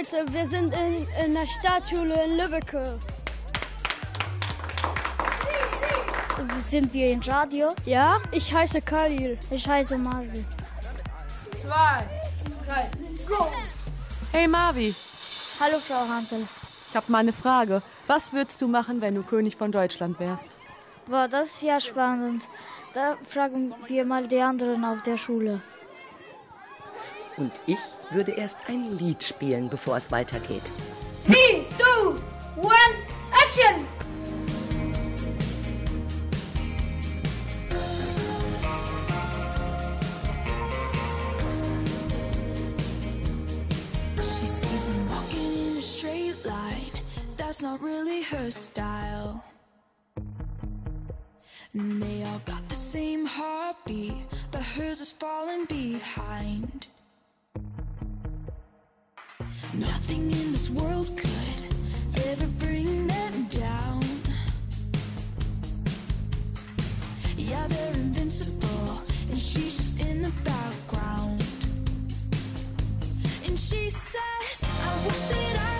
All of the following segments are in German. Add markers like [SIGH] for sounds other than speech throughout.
Leute, wir sind in, in der Stadtschule in Lübeck. Sind wir im Radio? Ja, ich heiße Khalil. Ich heiße Marvin. Zwei, drei, go! Hey Marvi, Hallo Frau Hantel. ich habe mal eine Frage. Was würdest du machen, wenn du König von Deutschland wärst? Boah, das ist ja spannend. Da fragen wir mal die anderen auf der Schule. Und ich würde erst ein Lied spielen, bevor es weitergeht. Three, two, one, action! She sees him walking in a straight line. That's not really her style. And they all got the same heartbeat, but hers is falling behind. Nothing in this world could ever bring them down. Yeah, they're invincible, and she's just in the background. And she says, I wish that I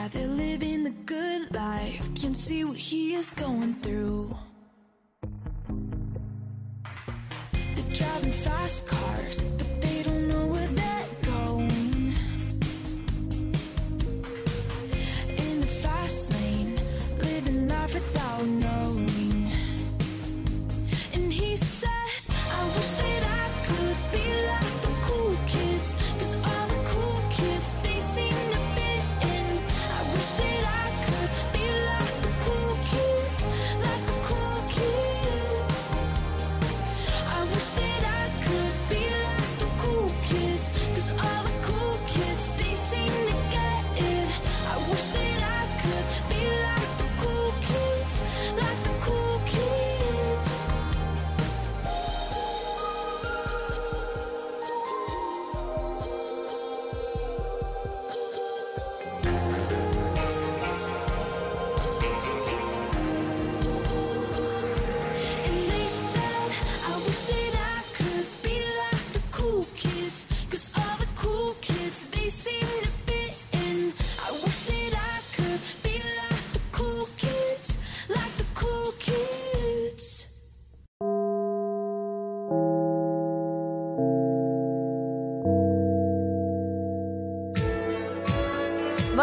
Yeah, they're living the good life, can see what he is going through. They're driving fast cars,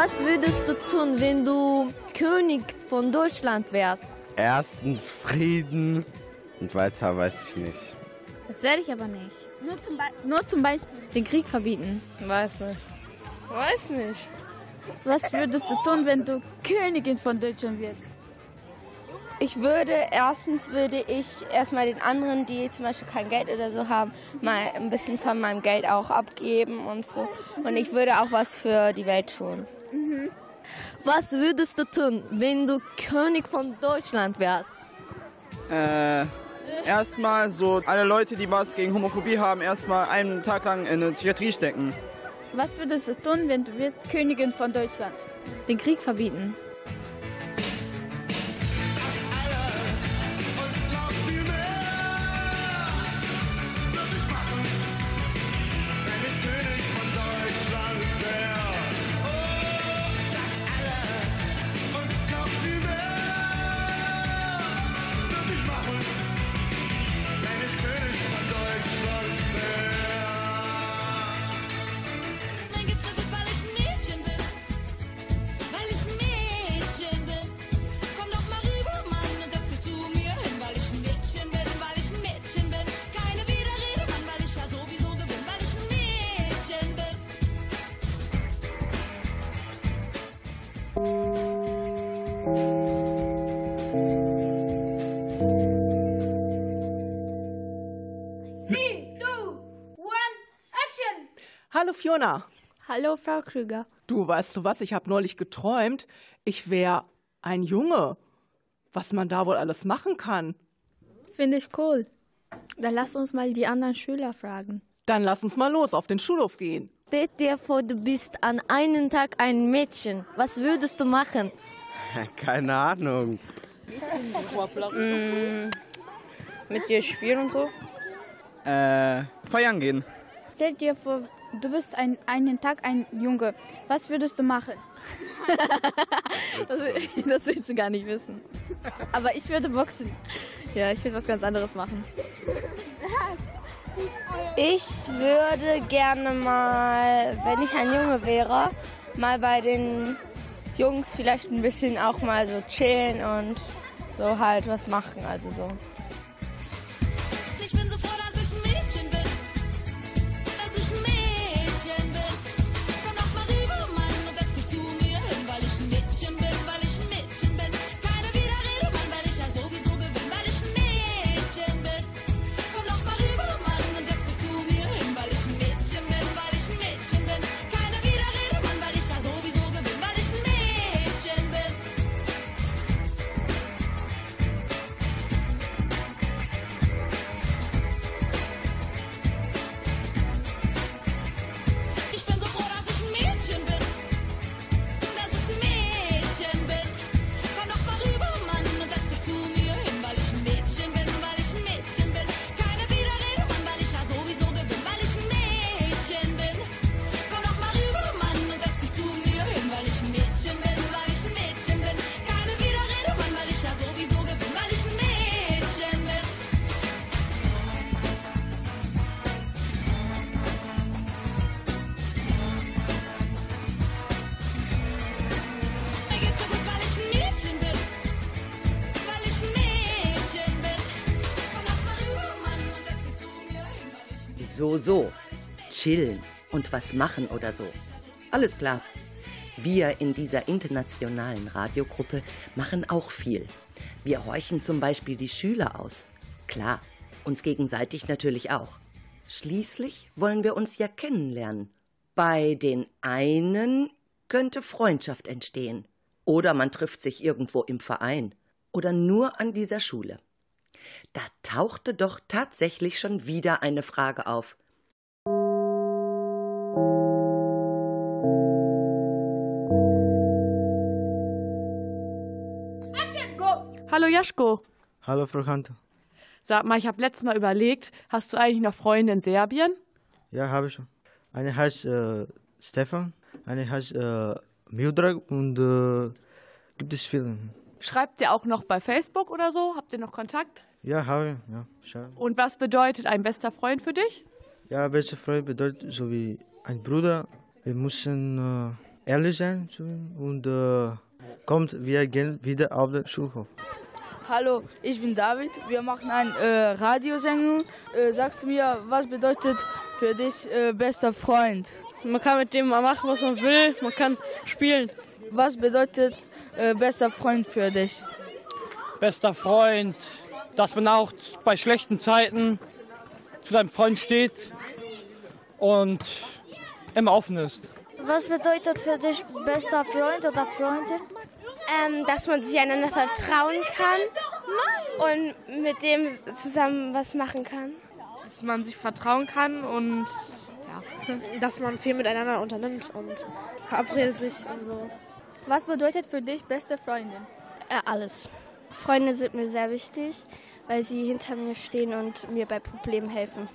Was würdest du tun, wenn du König von Deutschland wärst? Erstens Frieden und weiter weiß ich nicht. Das werde ich aber nicht. Nur zum, Be nur zum Beispiel. Den Krieg verbieten. Weiß nicht. Weiß nicht. Was würdest du tun, wenn du Königin von Deutschland wirst? Ich würde, erstens würde ich erstmal den anderen, die zum Beispiel kein Geld oder so haben, mal ein bisschen von meinem Geld auch abgeben und so. Und ich würde auch was für die Welt tun. Was würdest du tun, wenn du König von Deutschland wärst? Äh, erstmal so alle Leute, die was gegen Homophobie haben, erstmal einen Tag lang in eine Psychiatrie stecken. Was würdest du tun, wenn du wirst Königin von Deutschland? Den Krieg verbieten. Three, two, one, action! Hallo Fiona. Hallo Frau Krüger. Du, weißt du was? Ich habe neulich geträumt, ich wäre ein Junge. Was man da wohl alles machen kann. Finde ich cool. Dann lass uns mal die anderen Schüler fragen. Dann lass uns mal los auf den Schulhof gehen. Stell dir vor, du bist an einem Tag ein Mädchen. Was würdest du machen? [LAUGHS] Keine Ahnung. Mm, mit dir spielen und so? Äh, feiern gehen. Stell dir vor, du bist ein, einen Tag ein Junge. Was würdest du machen? [LAUGHS] das, das willst du gar nicht wissen. Aber ich würde boxen. Ja, ich will was ganz anderes machen. Ich würde gerne mal, wenn ich ein Junge wäre, mal bei den Jungs vielleicht ein bisschen auch mal so chillen und so halt was machen. Also so. So. Chillen und was machen oder so. Alles klar. Wir in dieser internationalen Radiogruppe machen auch viel. Wir horchen zum Beispiel die Schüler aus. Klar, uns gegenseitig natürlich auch. Schließlich wollen wir uns ja kennenlernen. Bei den einen könnte Freundschaft entstehen. Oder man trifft sich irgendwo im Verein. Oder nur an dieser Schule. Da tauchte doch tatsächlich schon wieder eine Frage auf. Hallo Jaschko. Hallo Frau Kanto. Sag mal, ich habe letztes Mal überlegt, hast du eigentlich noch Freunde in Serbien? Ja, habe ich schon. Eine heißt äh, Stefan, eine heißt äh, Mildred und äh, gibt es viele. Schreibt ihr auch noch bei Facebook oder so? Habt ihr noch Kontakt? Ja, habe ich. Ja, schau. Und was bedeutet ein bester Freund für dich? Ja, beste Freund bedeutet so wie ein Bruder. Wir müssen äh, ehrlich sein und äh, kommt, wir gehen wieder auf den Schulhof. Hallo, ich bin David. Wir machen eine äh, Radiosendung. Äh, sagst du mir, was bedeutet für dich äh, bester Freund? Man kann mit dem mal machen, was man will. Man kann spielen. Was bedeutet äh, bester Freund für dich? Bester Freund, dass man auch bei schlechten Zeiten zu seinem Freund steht und immer offen ist. Was bedeutet für dich bester Freund oder Freundin? Ähm, dass man sich einander vertrauen kann und mit dem zusammen was machen kann. Dass man sich vertrauen kann und ja. [LAUGHS] dass man viel miteinander unternimmt und verabredet sich und so. Was bedeutet für dich beste Freundin? Äh, alles. Freunde sind mir sehr wichtig, weil sie hinter mir stehen und mir bei Problemen helfen.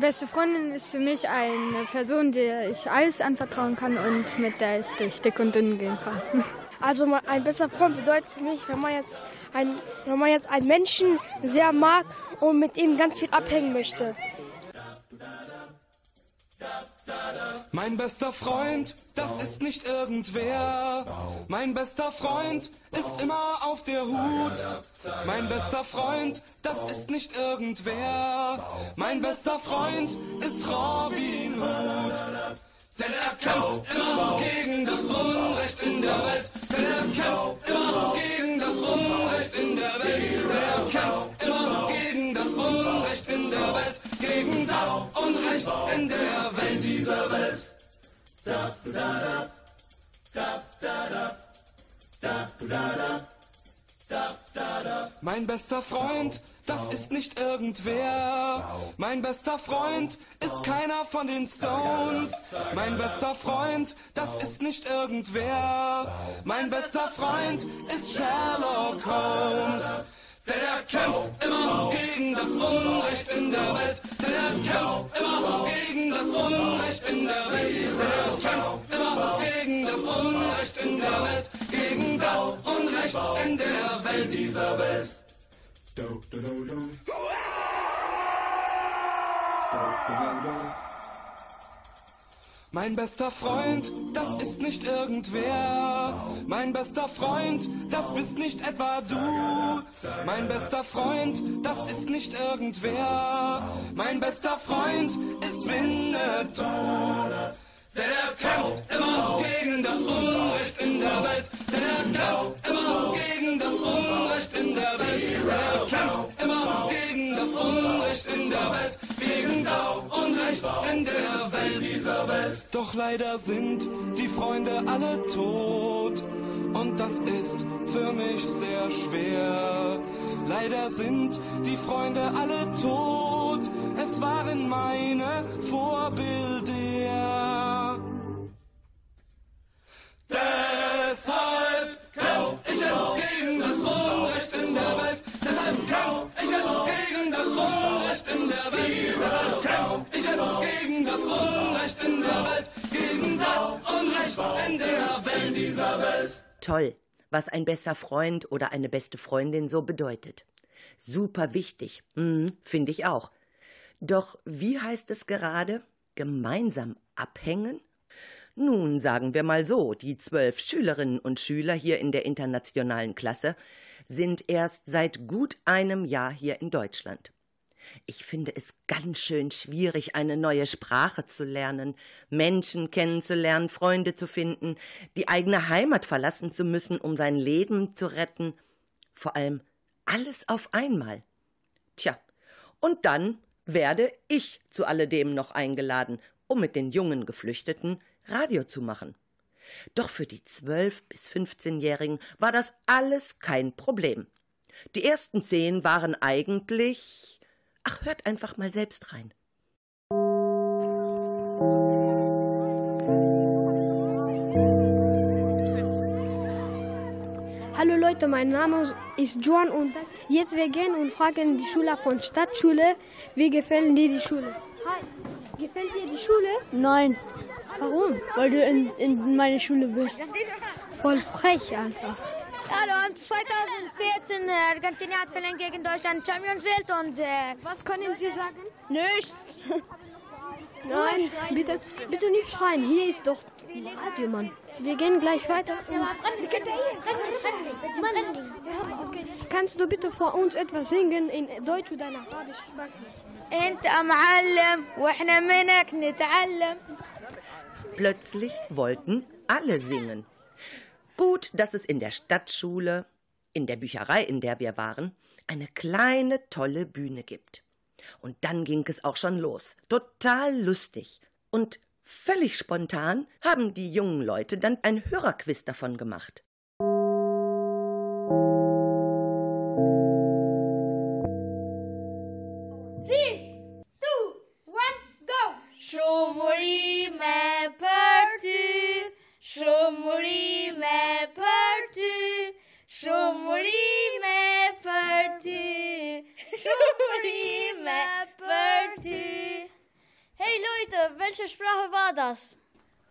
Beste Freundin ist für mich eine Person, der ich alles anvertrauen kann und mit der ich durch dick und dünn gehen kann. [LAUGHS] Also ein bester Freund bedeutet für mich, wenn man jetzt, ein, wenn man jetzt einen Menschen sehr mag und mit ihm ganz viel abhängen möchte. Mein bester Freund, das ist nicht irgendwer. Mein bester Freund ist immer auf der Hut. Mein bester Freund, das ist nicht irgendwer. Mein bester Freund ist Robin Hood. Denn er kämpft immer noch gegen das Unrecht in der Welt. Denn er kämpft immer noch gegen das Unrecht in der Welt. Denn er kämpft immer noch gegen das Unrecht in der Welt. Gegen das Unrecht in der Welt dieser Welt. Da da da da da da da da da da da da. Mein bester Freund das ist nicht irgendwer. Mein bester Freund ist keiner von den Stones. Mein bester Freund, das ist nicht irgendwer. Mein bester Freund ist Sherlock Holmes. Der kämpft immer gegen das Unrecht in der Welt. Der kämpft immer gegen das Unrecht in der Welt. Der kämpft immer gegen das Unrecht in der Welt. Gegen das Unrecht in der Welt dieser Welt. Mein bester Freund, das ist nicht irgendwer. Mein bester Freund, das bist nicht etwa du. Mein bester Freund, das ist nicht irgendwer. Mein bester Freund ist Winnetou. Der kämpft immer gegen das Unrecht in der Welt. Der kämpft immer gegen das Unrecht in der Welt. Der kämpft immer gegen das Unrecht in der Welt. Gegen das Unrecht in der Welt dieser Welt. Doch leider sind die Freunde alle tot. Und das ist für mich sehr schwer. Leider sind die Freunde alle tot. Es waren meine Vorbilder. Deshalb kämpf ich jetzt gegen das Unrecht in der Welt. Deshalb kämpf ich jetzt gegen das Unrecht in der Welt. Deshalb kämpf ich jetzt gegen das Unrecht in der Welt. Gegen das Unrecht in der Welt dieser Welt. Toll, was ein bester Freund oder eine beste Freundin so bedeutet. Super wichtig, mhm, finde ich auch. Doch wie heißt es gerade? Gemeinsam abhängen? Nun, sagen wir mal so, die zwölf Schülerinnen und Schüler hier in der internationalen Klasse sind erst seit gut einem Jahr hier in Deutschland. Ich finde es ganz schön schwierig, eine neue Sprache zu lernen, Menschen kennenzulernen, Freunde zu finden, die eigene Heimat verlassen zu müssen, um sein Leben zu retten. Vor allem alles auf einmal. Tja, und dann werde ich zu alledem noch eingeladen, um mit den jungen Geflüchteten Radio zu machen. Doch für die 12- bis 15-Jährigen war das alles kein Problem. Die ersten zehn waren eigentlich. Ach, hört einfach mal selbst rein. Hallo Leute, mein Name ist Joan und jetzt wir gehen und fragen die Schüler von Stadtschule, wie gefällt dir die Schule? Hi, gefällt dir die Schule? Nein. Warum? Weil du in, in meine Schule bist. Voll frech einfach. Hallo, 2014 äh, Argentinien hat verlängert gegen Deutschland Champions Welt und äh, was können Sie sagen? Nichts. [LAUGHS] Nein, bitte, bitte nicht schreien. Hier ist doch Radio, Mann. Wir gehen gleich weiter. Kannst du bitte vor uns etwas singen in Deutsch oder in Arabisch? انت معلم واحنا منك نتعلم Plötzlich wollten alle singen. Gut, dass es in der Stadtschule, in der Bücherei, in der wir waren, eine kleine, tolle Bühne gibt. Und dann ging es auch schon los. Total lustig. Und völlig spontan haben die jungen Leute dann ein Hörerquiz davon gemacht. Partu. Hey Leute, welche Sprache war das?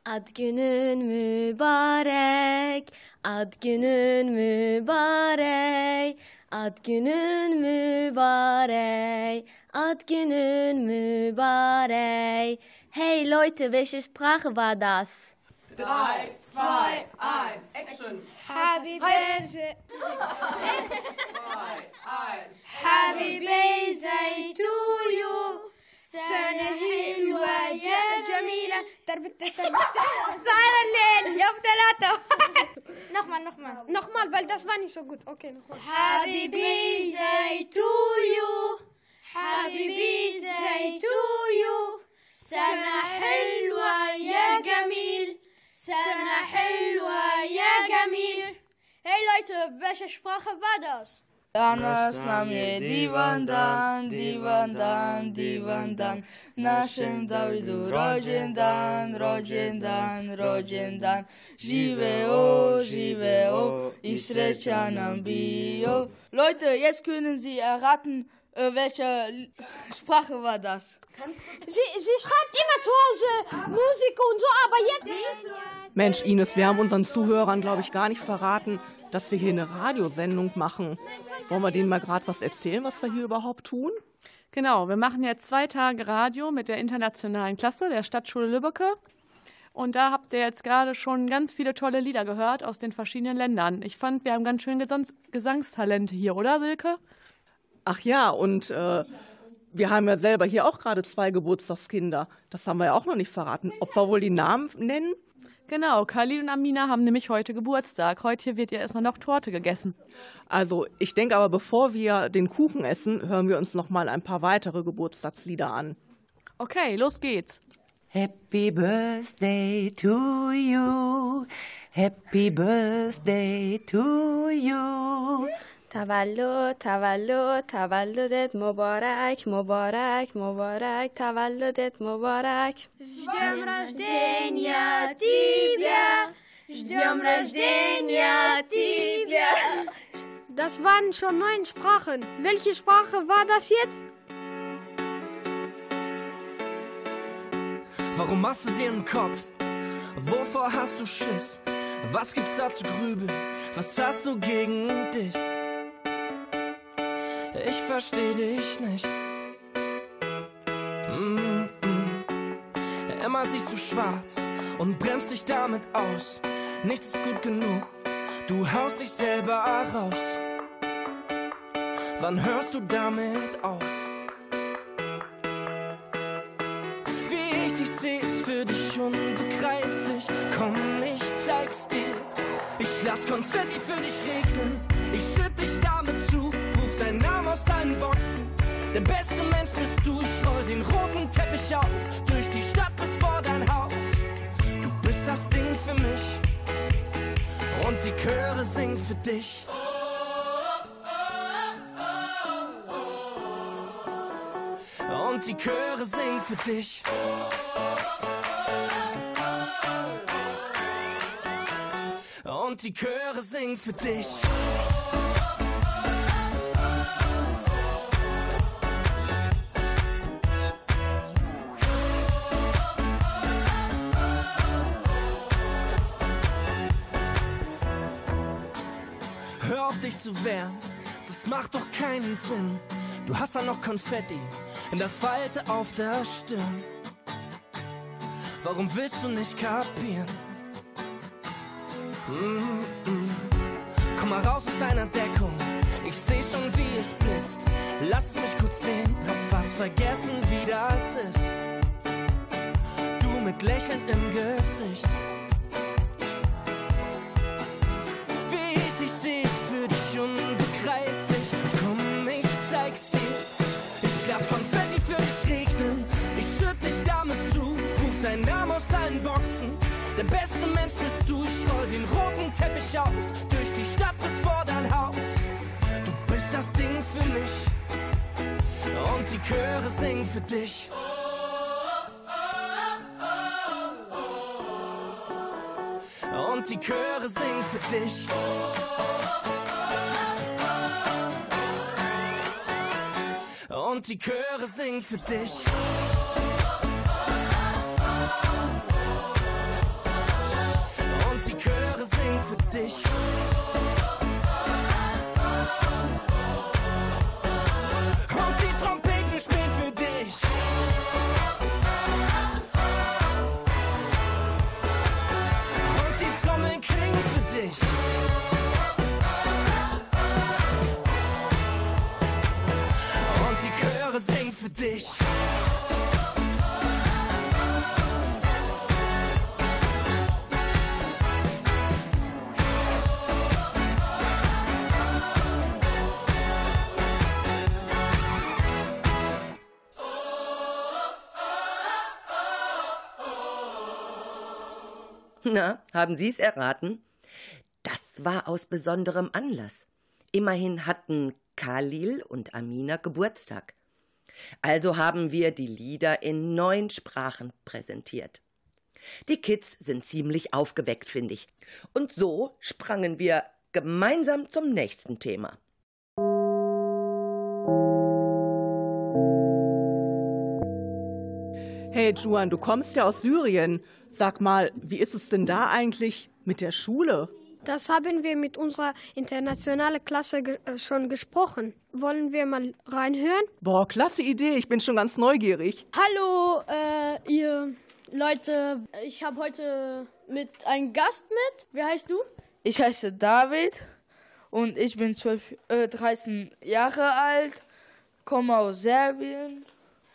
Ad günün mübarek, ad günün mübarek, ad günün mübarek, ad günün mübarek. Hey Leute, welche Sprache war das? Drei, zwei, eins, Action! Happy birthday! [LAUGHS] ours. Happy birthday to you. سنة حلوة يا جميلة تربت تربت سهر الليل يوم ثلاثة نخمل نخمل نخمل بل ده اسباني سو جود أوكي نخمل هابي بيزاي تو يو هابي بيزاي تو يو سنة حلوة يا جميل سنة حلوة يا جميل Hey Leute, welche Sprache war? Danas nam je divandan, divandan, divandan. Naszym Dawidu rođendan, rođendan, rođendan. Živeo, živeo i sreća nam bio. Leute, jetzt können Sie erraten, äh, welche Sprache war das? Sie, sie schreibt immer zu Hause Musik und so, aber jetzt. Mensch, Ines, wir haben unseren Zuhörern, glaube ich, gar nicht verraten, dass wir hier eine Radiosendung machen. Wollen wir denen mal gerade was erzählen, was wir hier überhaupt tun? Genau, wir machen jetzt zwei Tage Radio mit der internationalen Klasse der Stadtschule Lübbecke. Und da habt ihr jetzt gerade schon ganz viele tolle Lieder gehört aus den verschiedenen Ländern. Ich fand, wir haben ganz schön Gesangs Gesangstalente hier, oder Silke? Ach ja, und äh, wir haben ja selber hier auch gerade zwei Geburtstagskinder. Das haben wir ja auch noch nicht verraten. Ob wir wohl die Namen nennen? Genau, Khalil und Amina haben nämlich heute Geburtstag. Heute wird ja erstmal noch Torte gegessen. Also, ich denke aber, bevor wir den Kuchen essen, hören wir uns noch mal ein paar weitere Geburtstagslieder an. Okay, los geht's. Happy Birthday to you. Happy Birthday to you. تولد تولد تولدت مبارک مبارک مبارک تولدت مبارک Ждем рождения тебя, ждем рождения тебя. Das waren schon neun Sprachen. Welche Sprache war das jetzt? Warum machst du dir einen Kopf? Wovor hast du Schiss? Was gibt's da zu grübeln? Was hast du gegen dich? Ich versteh dich nicht. Mm -mm. Immer siehst du schwarz und bremst dich damit aus. Nichts ist gut genug. Du haust dich selber raus. Wann hörst du damit auf? Wie ich dich seh, ist für dich unbegreiflich. Komm, ich zeig's dir. Ich lass Konfetti für dich regnen. Ich schütt dich damit aus allen Boxen. Der beste Mensch bist du. Ich roll den roten Teppich aus. Durch die Stadt bis vor dein Haus. Du bist das Ding für mich. Und die Chöre singen für dich. Und die Chöre singen für dich. Und die Chöre singen für dich. Zu wehren, das macht doch keinen Sinn. Du hast ja noch Konfetti in der Falte auf der Stirn. Warum willst du nicht kapieren? Mm -mm. Komm mal raus aus deiner Deckung. Ich seh schon, wie es blitzt. Lass mich kurz sehen, hab fast vergessen, wie das ist. Du mit Lächeln im Gesicht. Dich damit zu. Ruf deinen Namen aus allen Boxen. Der beste Mensch bist du. Ich roll den roten Teppich aus. Durch die Stadt bis vor dein Haus. Du bist das Ding für mich. Und die Chöre singen für dich. Und die Chöre singen für dich. Und die Chöre singen für dich. Dich. Und die Trompeten spielen für dich. Und die Trommeln klingen für dich. Und die Chöre singen für dich. Na, haben Sie es erraten? Das war aus besonderem Anlass. Immerhin hatten Khalil und Amina Geburtstag. Also haben wir die Lieder in neun Sprachen präsentiert. Die Kids sind ziemlich aufgeweckt, finde ich. Und so sprangen wir gemeinsam zum nächsten Thema. Hey Juan, du kommst ja aus Syrien. Sag mal, wie ist es denn da eigentlich mit der Schule? Das haben wir mit unserer internationalen Klasse ge äh, schon gesprochen. Wollen wir mal reinhören? Boah, klasse Idee. Ich bin schon ganz neugierig. Hallo, äh, ihr Leute. Ich habe heute mit einem Gast mit. Wie heißt du? Ich heiße David und ich bin 12, äh, 13 Jahre alt, komme aus Serbien.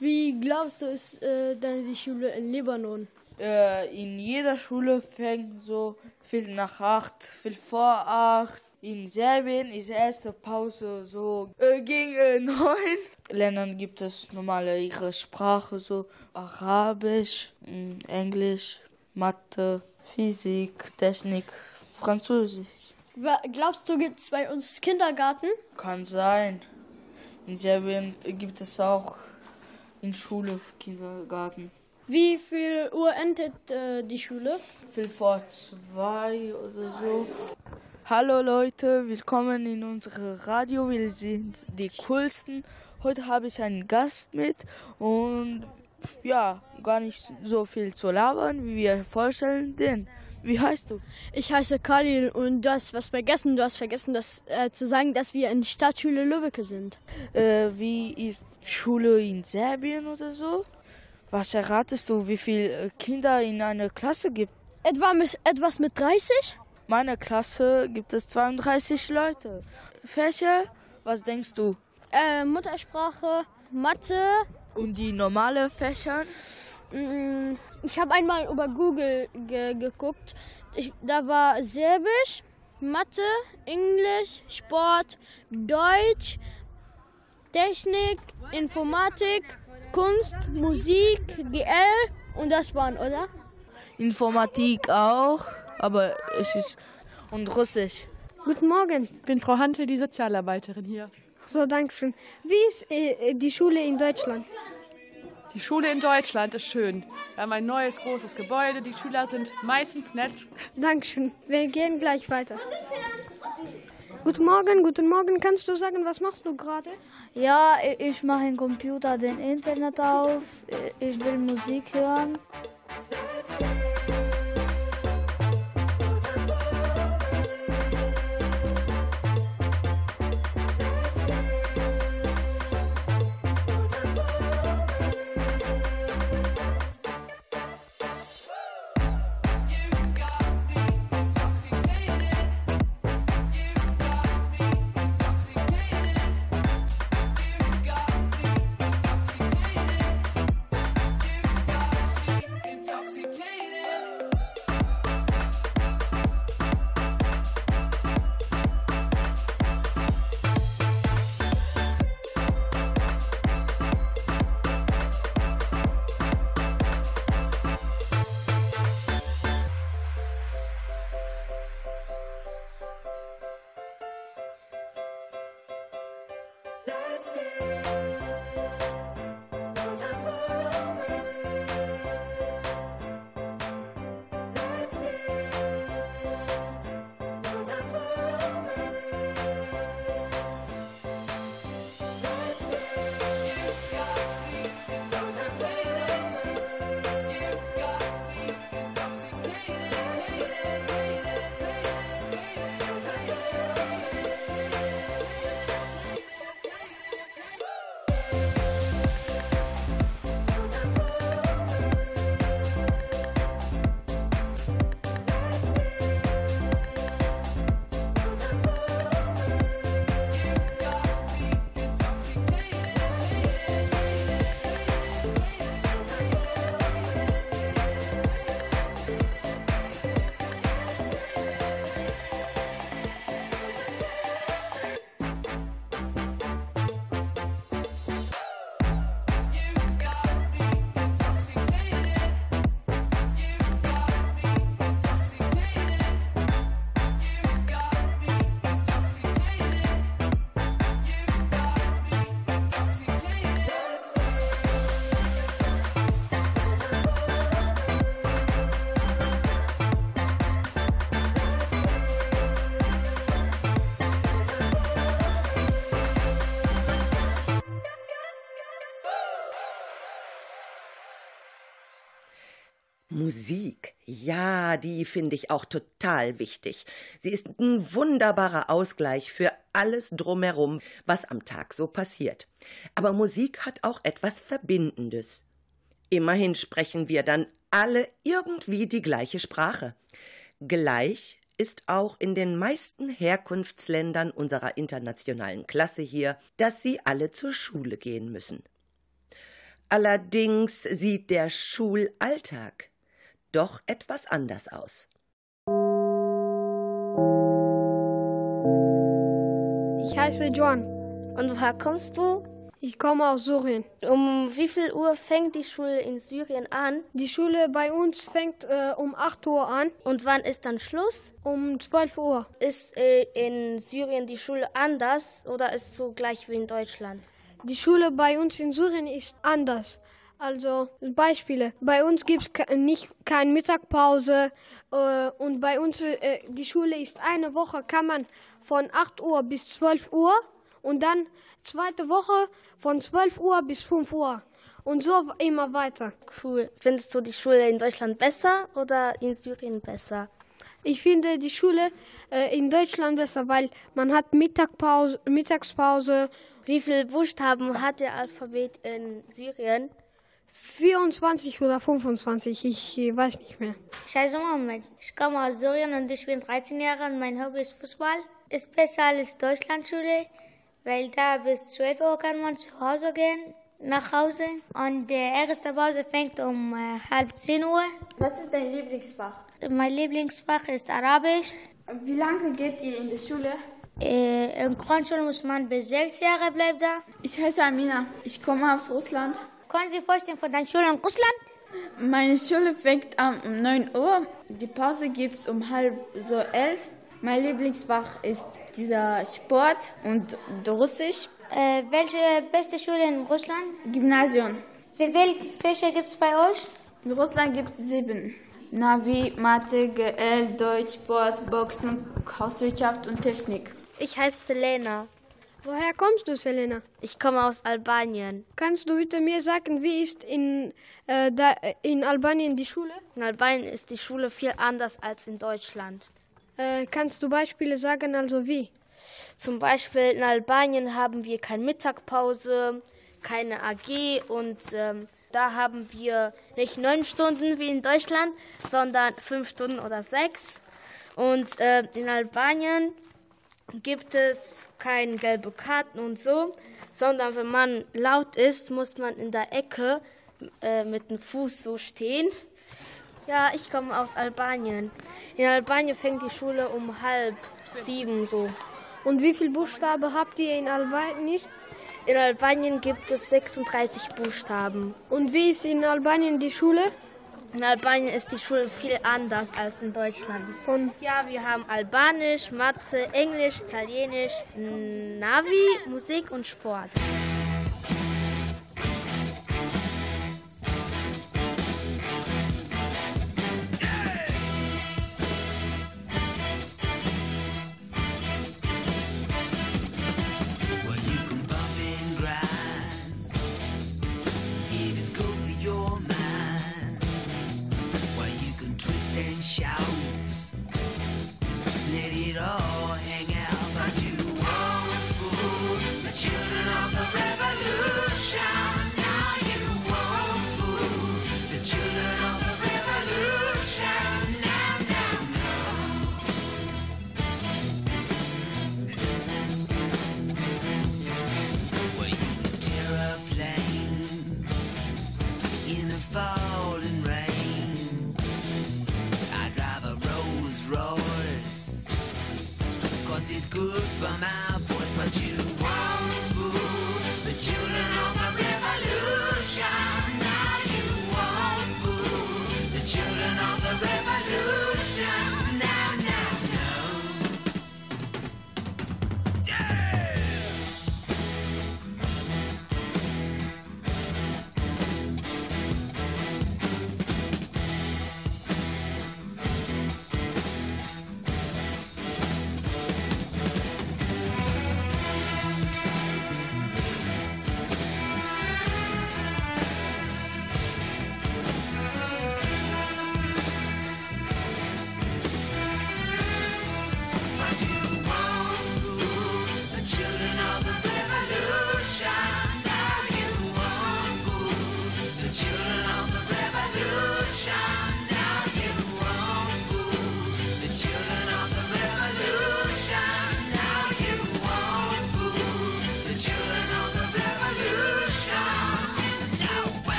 Wie glaubst du, ist äh, dann die Schule in Libanon? Äh, in jeder Schule fängt so viel nach acht, viel vor acht. In Serbien ist erste Pause so äh, gegen äh, [LAUGHS] neun. Ländern gibt es normale ihre Sprache so Arabisch, mh, Englisch, Mathe, Physik, Technik, Französisch. Glaubst du, gibt es bei uns Kindergarten? Kann sein. In Serbien gibt es auch in Schule Kindergarten. Wie viel Uhr endet äh, die Schule? Viel vor zwei oder so. Hallo Leute, willkommen in unserem Radio. Wir sind die coolsten. Heute habe ich einen Gast mit und ja, gar nicht so viel zu labern, wie wir vorstellen. Denn, wie heißt du? Ich heiße Khalil und du hast was vergessen. Du hast vergessen, das, äh, zu sagen, dass wir in Stadtschule Lübbecke sind. Äh, wie ist Schule in Serbien oder so? Was erratest du, wie viele Kinder in einer Klasse gibt? Etwa mit, etwas mit 30? Meiner Klasse gibt es 32 Leute. Fächer, was denkst du? Äh, Muttersprache, Mathe. Und die normale Fächer? Mm, Ich habe einmal über Google ge geguckt. Ich, da war Serbisch, Mathe, Englisch, Sport, Deutsch, Technik, Informatik, Kunst, Musik, GL und das waren, oder? Informatik auch, aber es ist und Russisch. Guten Morgen. Ich bin Frau Hantel, die Sozialarbeiterin hier. So, danke schön. Wie ist äh, die Schule in Deutschland? Die Schule in Deutschland ist schön. Wir haben ein neues, großes Gebäude. Die Schüler sind meistens nett. Dankeschön. Wir gehen gleich weiter. Guten Morgen, guten Morgen. Kannst du sagen, was machst du gerade? Ja, ich mache im Computer den Internet auf. Ich will Musik hören. Musik, ja, die finde ich auch total wichtig. Sie ist ein wunderbarer Ausgleich für alles drumherum, was am Tag so passiert. Aber Musik hat auch etwas Verbindendes. Immerhin sprechen wir dann alle irgendwie die gleiche Sprache. Gleich ist auch in den meisten Herkunftsländern unserer internationalen Klasse hier, dass sie alle zur Schule gehen müssen. Allerdings sieht der Schulalltag doch etwas anders aus. Ich heiße John. Und woher kommst du? Ich komme aus Syrien. Um wie viel Uhr fängt die Schule in Syrien an? Die Schule bei uns fängt äh, um 8 Uhr an. Und wann ist dann Schluss? Um 12 Uhr. Ist äh, in Syrien die Schule anders oder ist so gleich wie in Deutschland? Die Schule bei uns in Syrien ist anders. Also Beispiele. Bei uns gibt es ke nicht keine Mittagpause äh, und bei uns äh, die Schule ist eine Woche kann man von 8 Uhr bis 12 Uhr und dann zweite Woche von 12 Uhr bis 5 Uhr und so immer weiter. Cool. Findest du die Schule in Deutschland besser oder in Syrien besser? Ich finde die Schule äh, in Deutschland besser, weil man hat Mittagpause, Mittagspause. Wie viele Buchstaben hat der Alphabet in Syrien? 24 oder 25, ich weiß nicht mehr. Ich heiße Mohammed. Ich komme aus Syrien und ich bin 13 Jahre und mein Hobby ist Fußball. Ist besser als Deutschlandschule, weil da bis 12 Uhr kann man zu Hause gehen, nach Hause. Und die erste Pause fängt um äh, halb 10 Uhr. Was ist dein Lieblingsfach? Mein Lieblingsfach ist Arabisch. Wie lange geht ihr in die Schule? Äh, in Grundschule muss man bis sechs Jahre bleiben da. Ich heiße Amina. Ich komme aus Russland. Können Sie sich vorstellen von deiner Schule in Russland? Meine Schule fängt um 9 Uhr. Die Pause gibt es um halb so elf. Mein Lieblingsfach ist dieser Sport und Russisch. Äh, welche beste Schule in Russland? Gymnasium. Wie viele Fächer gibt es bei euch? In Russland gibt es sieben. Navi, Mathe, GL, Deutsch, Sport, Boxen, Hauswirtschaft und Technik. Ich heiße Selena. Woher kommst du, Selena? Ich komme aus Albanien. Kannst du bitte mir sagen, wie ist in, äh, da, in Albanien die Schule? In Albanien ist die Schule viel anders als in Deutschland. Äh, kannst du Beispiele sagen, also wie? Zum Beispiel in Albanien haben wir keine Mittagpause, keine AG und ähm, da haben wir nicht neun Stunden wie in Deutschland, sondern fünf Stunden oder sechs. Und äh, in Albanien gibt es keine gelbe Karten und so, sondern wenn man laut ist, muss man in der Ecke äh, mit dem Fuß so stehen. Ja, ich komme aus Albanien. In Albanien fängt die Schule um halb sieben so. Und wie viele Buchstaben habt ihr in Albanien? In Albanien gibt es 36 Buchstaben. Und wie ist in Albanien die Schule? In Albanien ist die Schule viel anders als in Deutschland. Und ja, wir haben Albanisch, Mathe, Englisch, Italienisch, Navi, Musik und Sport.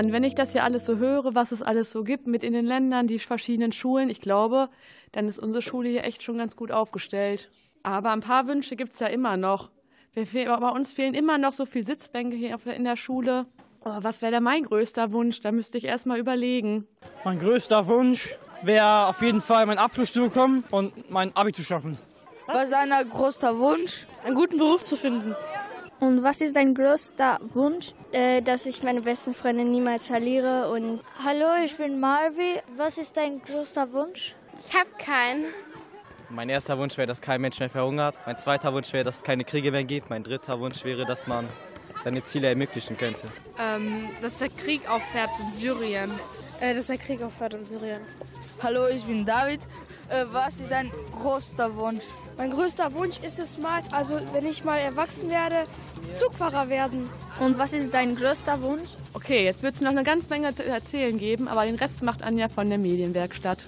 Mann, wenn ich das hier alles so höre, was es alles so gibt mit in den Ländern, die verschiedenen Schulen, ich glaube, dann ist unsere Schule hier echt schon ganz gut aufgestellt. Aber ein paar Wünsche gibt es ja immer noch. Bei uns fehlen immer noch so viele Sitzbänke hier in der Schule. Oh, was wäre da mein größter Wunsch? Da müsste ich erst mal überlegen. Mein größter Wunsch wäre auf jeden Fall mein Abschluss zu bekommen und mein Abi zu schaffen. Was ist dein größter Wunsch? Einen guten Beruf zu finden. Und was ist dein größter Wunsch? Äh, dass ich meine besten Freunde niemals verliere und Hallo, ich bin Marvi. Was ist dein größter Wunsch? Ich habe keinen. Mein erster Wunsch wäre, dass kein Mensch mehr verhungert. Mein zweiter Wunsch wäre, dass es keine Kriege mehr gibt. Mein dritter Wunsch wäre, dass man seine Ziele ermöglichen könnte. Ähm, dass der Krieg aufhört in Syrien. Äh, dass der Krieg aufhört in Syrien. Hallo, ich bin David. Äh, was ist dein größter Wunsch? Mein größter Wunsch ist es mal, also wenn ich mal erwachsen werde, Zugfahrer werden. Und was ist dein größter Wunsch? Okay, jetzt wird es noch eine ganze Menge zu erzählen geben, aber den Rest macht Anja von der Medienwerkstatt.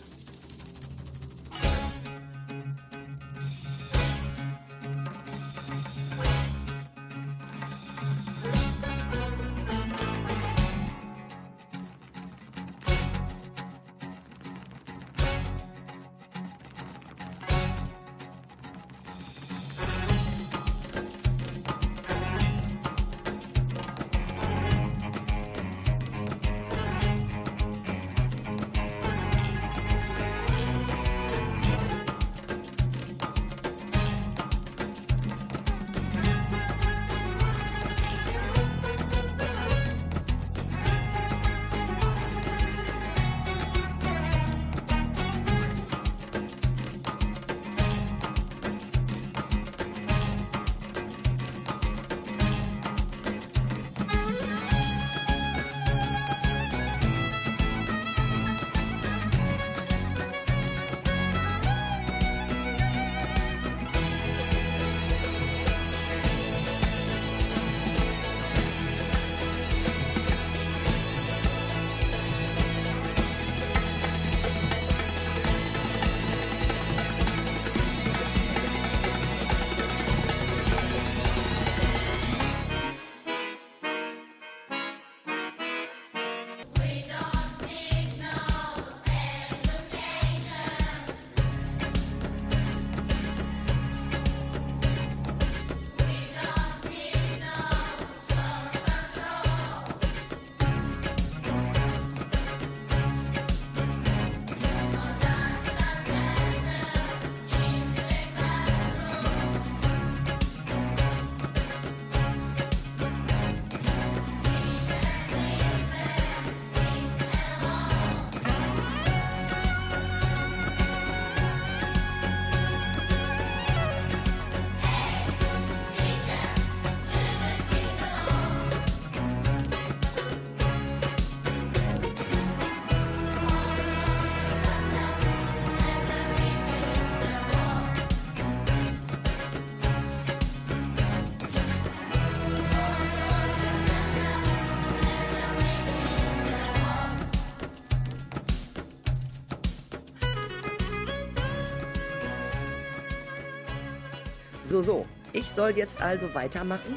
So, so. Ich soll jetzt also weitermachen?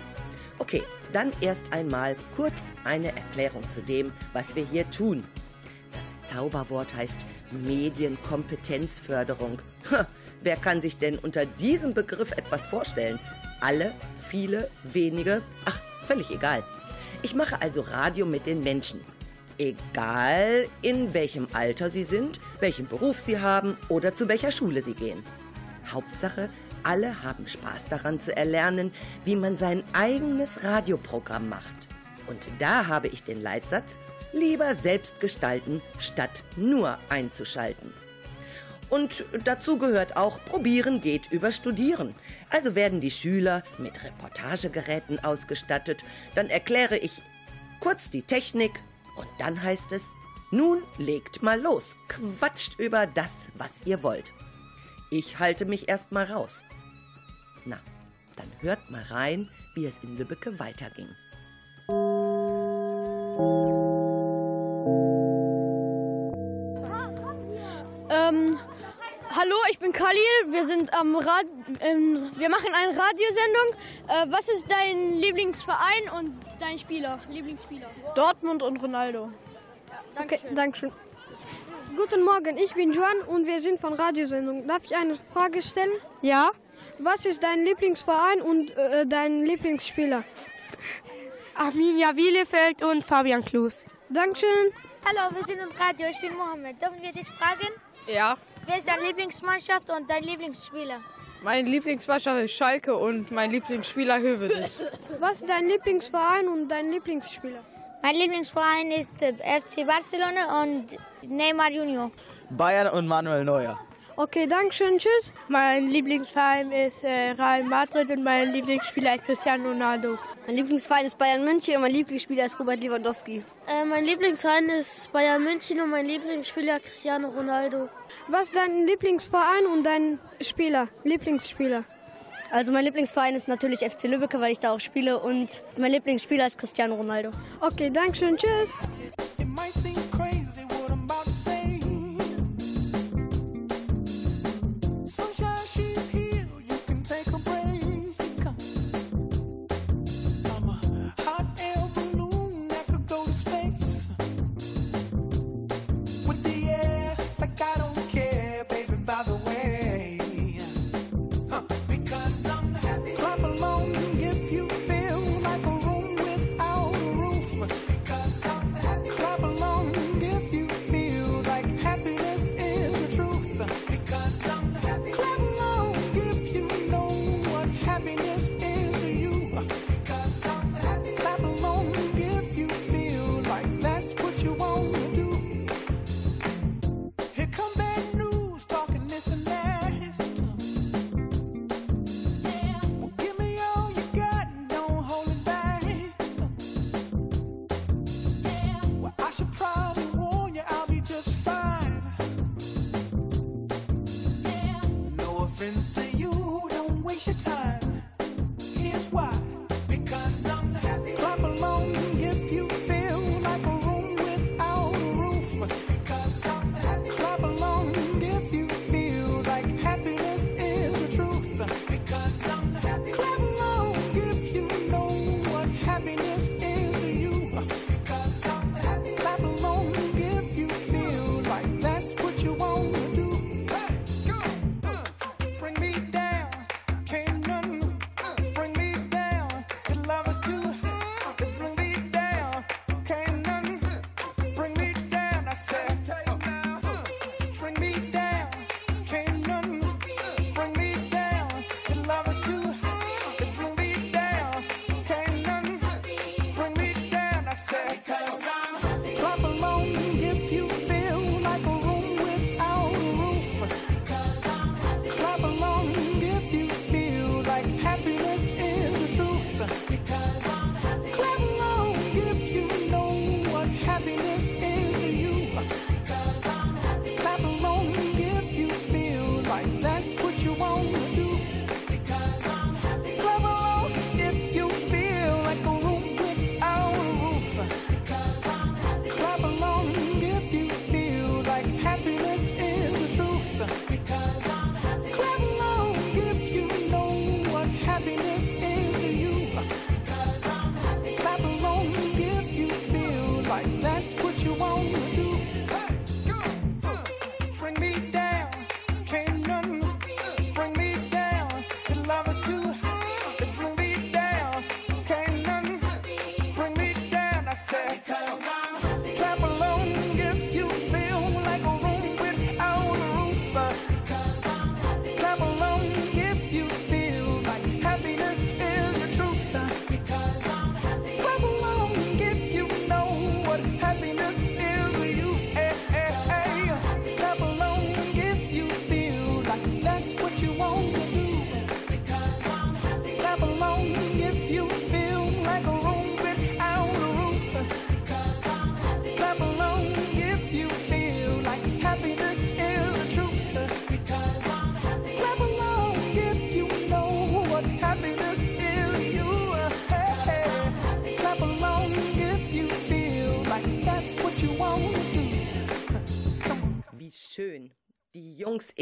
Okay, dann erst einmal kurz eine Erklärung zu dem, was wir hier tun. Das Zauberwort heißt Medienkompetenzförderung. Wer kann sich denn unter diesem Begriff etwas vorstellen? Alle, viele, wenige? Ach, völlig egal. Ich mache also Radio mit den Menschen. Egal in welchem Alter sie sind, welchen Beruf sie haben oder zu welcher Schule sie gehen. Hauptsache, alle haben Spaß daran zu erlernen, wie man sein eigenes Radioprogramm macht. Und da habe ich den Leitsatz, lieber selbst gestalten, statt nur einzuschalten. Und dazu gehört auch, probieren geht über studieren. Also werden die Schüler mit Reportagegeräten ausgestattet, dann erkläre ich kurz die Technik und dann heißt es, nun legt mal los, quatscht über das, was ihr wollt. Ich halte mich erst mal raus. Na, dann hört mal rein, wie es in Lübbecke weiterging. Ähm, hallo, ich bin Khalil. Wir sind am Rad ähm, wir machen eine Radiosendung. Äh, was ist dein Lieblingsverein und Dein Spieler, Lieblingsspieler. Dortmund und Ronaldo. Okay, danke schön. Guten Morgen, ich bin Joan und wir sind von Radiosendung. Darf ich eine Frage stellen? Ja. Was ist dein Lieblingsverein und äh, dein Lieblingsspieler? Arminia Bielefeld und Fabian Klus. Dankeschön. Hallo, wir sind im Radio. Ich bin Mohammed. Dürfen wir dich fragen? Ja. Wer ist deine Lieblingsmannschaft und dein Lieblingsspieler? Mein Lieblingsmannschaft ist Schalke und mein Lieblingsspieler Hövedes. [LAUGHS] Was ist dein Lieblingsverein und dein Lieblingsspieler? Mein Lieblingsverein ist äh, FC Barcelona und Neymar Junior. Bayern und Manuel Neuer. Okay, danke schön. Tschüss. Mein Lieblingsverein ist äh, Real Madrid und mein Lieblingsspieler ist Cristiano Ronaldo. Mein Lieblingsverein ist Bayern München und mein Lieblingsspieler ist Robert Lewandowski. Äh, mein Lieblingsverein ist Bayern München und mein Lieblingsspieler Cristiano Ronaldo. Was ist dein Lieblingsverein und dein Spieler, Lieblingsspieler? Also mein Lieblingsverein ist natürlich FC Lübbecke, weil ich da auch spiele und mein Lieblingsspieler ist Cristiano Ronaldo. Okay, danke schön. Tschüss.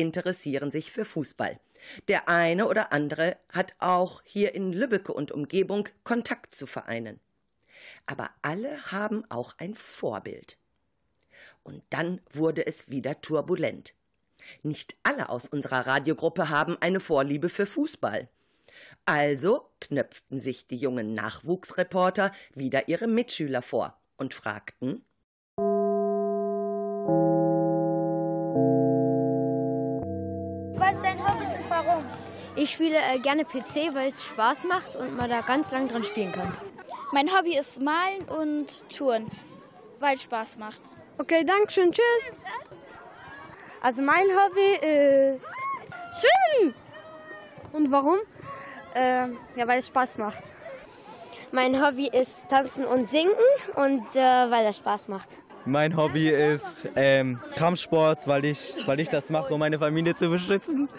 Interessieren sich für Fußball. Der eine oder andere hat auch hier in Lübbecke und Umgebung Kontakt zu Vereinen. Aber alle haben auch ein Vorbild. Und dann wurde es wieder turbulent. Nicht alle aus unserer Radiogruppe haben eine Vorliebe für Fußball. Also knöpften sich die jungen Nachwuchsreporter wieder ihre Mitschüler vor und fragten Ich spiele äh, gerne PC, weil es Spaß macht und man da ganz lang dran spielen kann. Mein Hobby ist Malen und Touren, weil es Spaß macht. Okay, danke schön. Tschüss. Also mein Hobby ist Schwimmen. Und warum? Ähm, ja, weil es Spaß macht. Mein Hobby ist Tanzen und Singen und äh, weil das Spaß macht. Mein Hobby ist ähm, Kampfsport, weil ich, weil ich das mache, um meine Familie zu beschützen.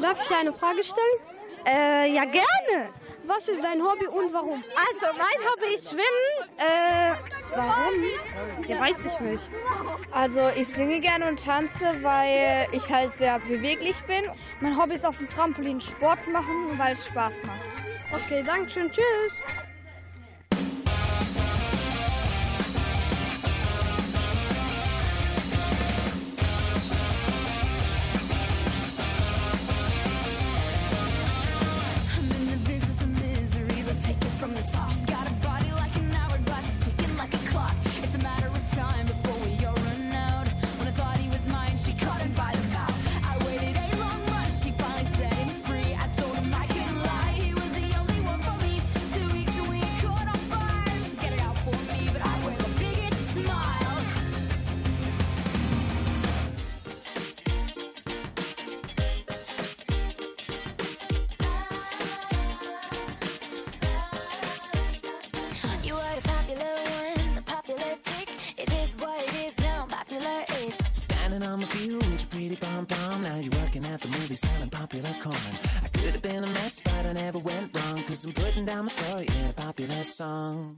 Darf ich eine Frage stellen? Äh, ja, gerne. Was ist dein Hobby und warum? Also, mein Hobby ist Schwimmen. Äh, warum? Ja, weiß ich nicht. Also, ich singe gerne und tanze, weil ich halt sehr beweglich bin. Mein Hobby ist auf dem Trampolin Sport machen, weil es Spaß macht. Okay, danke schön. Tschüss. Selling popular corn. I could have been a mess, but I never went wrong. Cause I'm putting down my story in a popular song.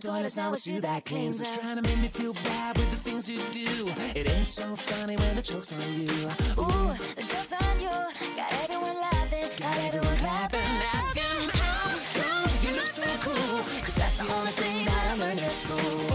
The toilets, now it's you that cleans. But trying to make me feel bad with the things you do. It ain't so funny when the joke's on you. Ooh, the joke's on you. Got everyone laughing, got everyone clapping, asking how come You look so cool, cause that's the only thing that I learned at school.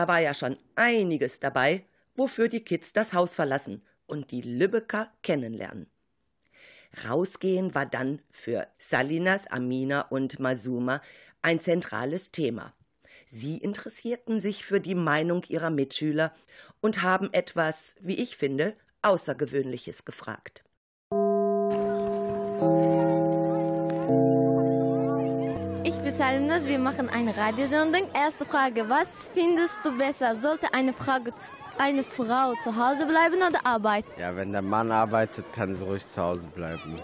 Da war ja schon einiges dabei, wofür die Kids das Haus verlassen und die Lübecker kennenlernen. Rausgehen war dann für Salinas, Amina und Masuma ein zentrales Thema. Sie interessierten sich für die Meinung ihrer Mitschüler und haben etwas, wie ich finde, Außergewöhnliches gefragt. Ich bin Salinas, wir machen eine Radiosendung. Erste Frage, was findest du besser? Sollte eine, Frage, eine Frau zu Hause bleiben oder arbeiten? Ja, wenn der Mann arbeitet, kann sie ruhig zu Hause bleiben.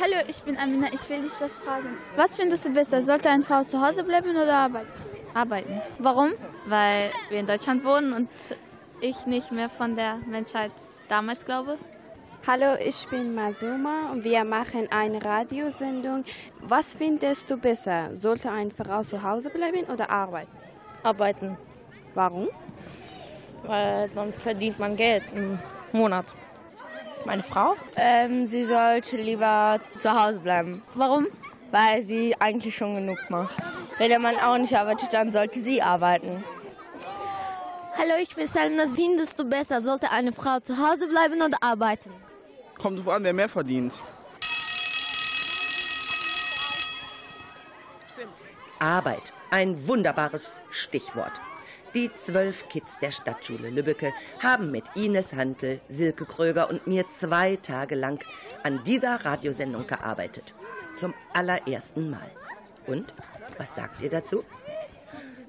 Hallo, ich bin Amina. Ich will dich was fragen. Was findest du besser? Sollte eine Frau zu Hause bleiben oder arbeiten? Arbeiten. Warum? Weil wir in Deutschland wohnen und ich nicht mehr von der Menschheit damals glaube. Hallo, ich bin Masuma und wir machen eine Radiosendung. Was findest du besser? Sollte eine Frau zu Hause bleiben oder arbeiten? Arbeiten. Warum? Weil dann verdient man Geld im Monat. Meine Frau? Ähm, sie sollte lieber zu Hause bleiben. Warum? Weil sie eigentlich schon genug macht. Wenn der Mann auch nicht arbeitet, dann sollte sie arbeiten. Hallo, ich bin Salim. Was findest du besser? Sollte eine Frau zu Hause bleiben oder arbeiten? Kommt drauf an, wer mehr verdient. Arbeit, ein wunderbares Stichwort. Die zwölf Kids der Stadtschule Lübbecke haben mit Ines Hantel, Silke Kröger und mir zwei Tage lang an dieser Radiosendung gearbeitet. Zum allerersten Mal. Und was sagt ihr dazu?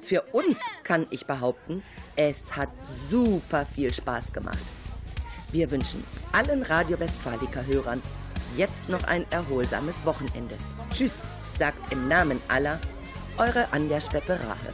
Für uns kann ich behaupten, es hat super viel Spaß gemacht. Wir wünschen allen Radio Westfaliker-Hörern jetzt noch ein erholsames Wochenende. Tschüss, sagt im Namen aller eure Anja Schweppe-Rahe.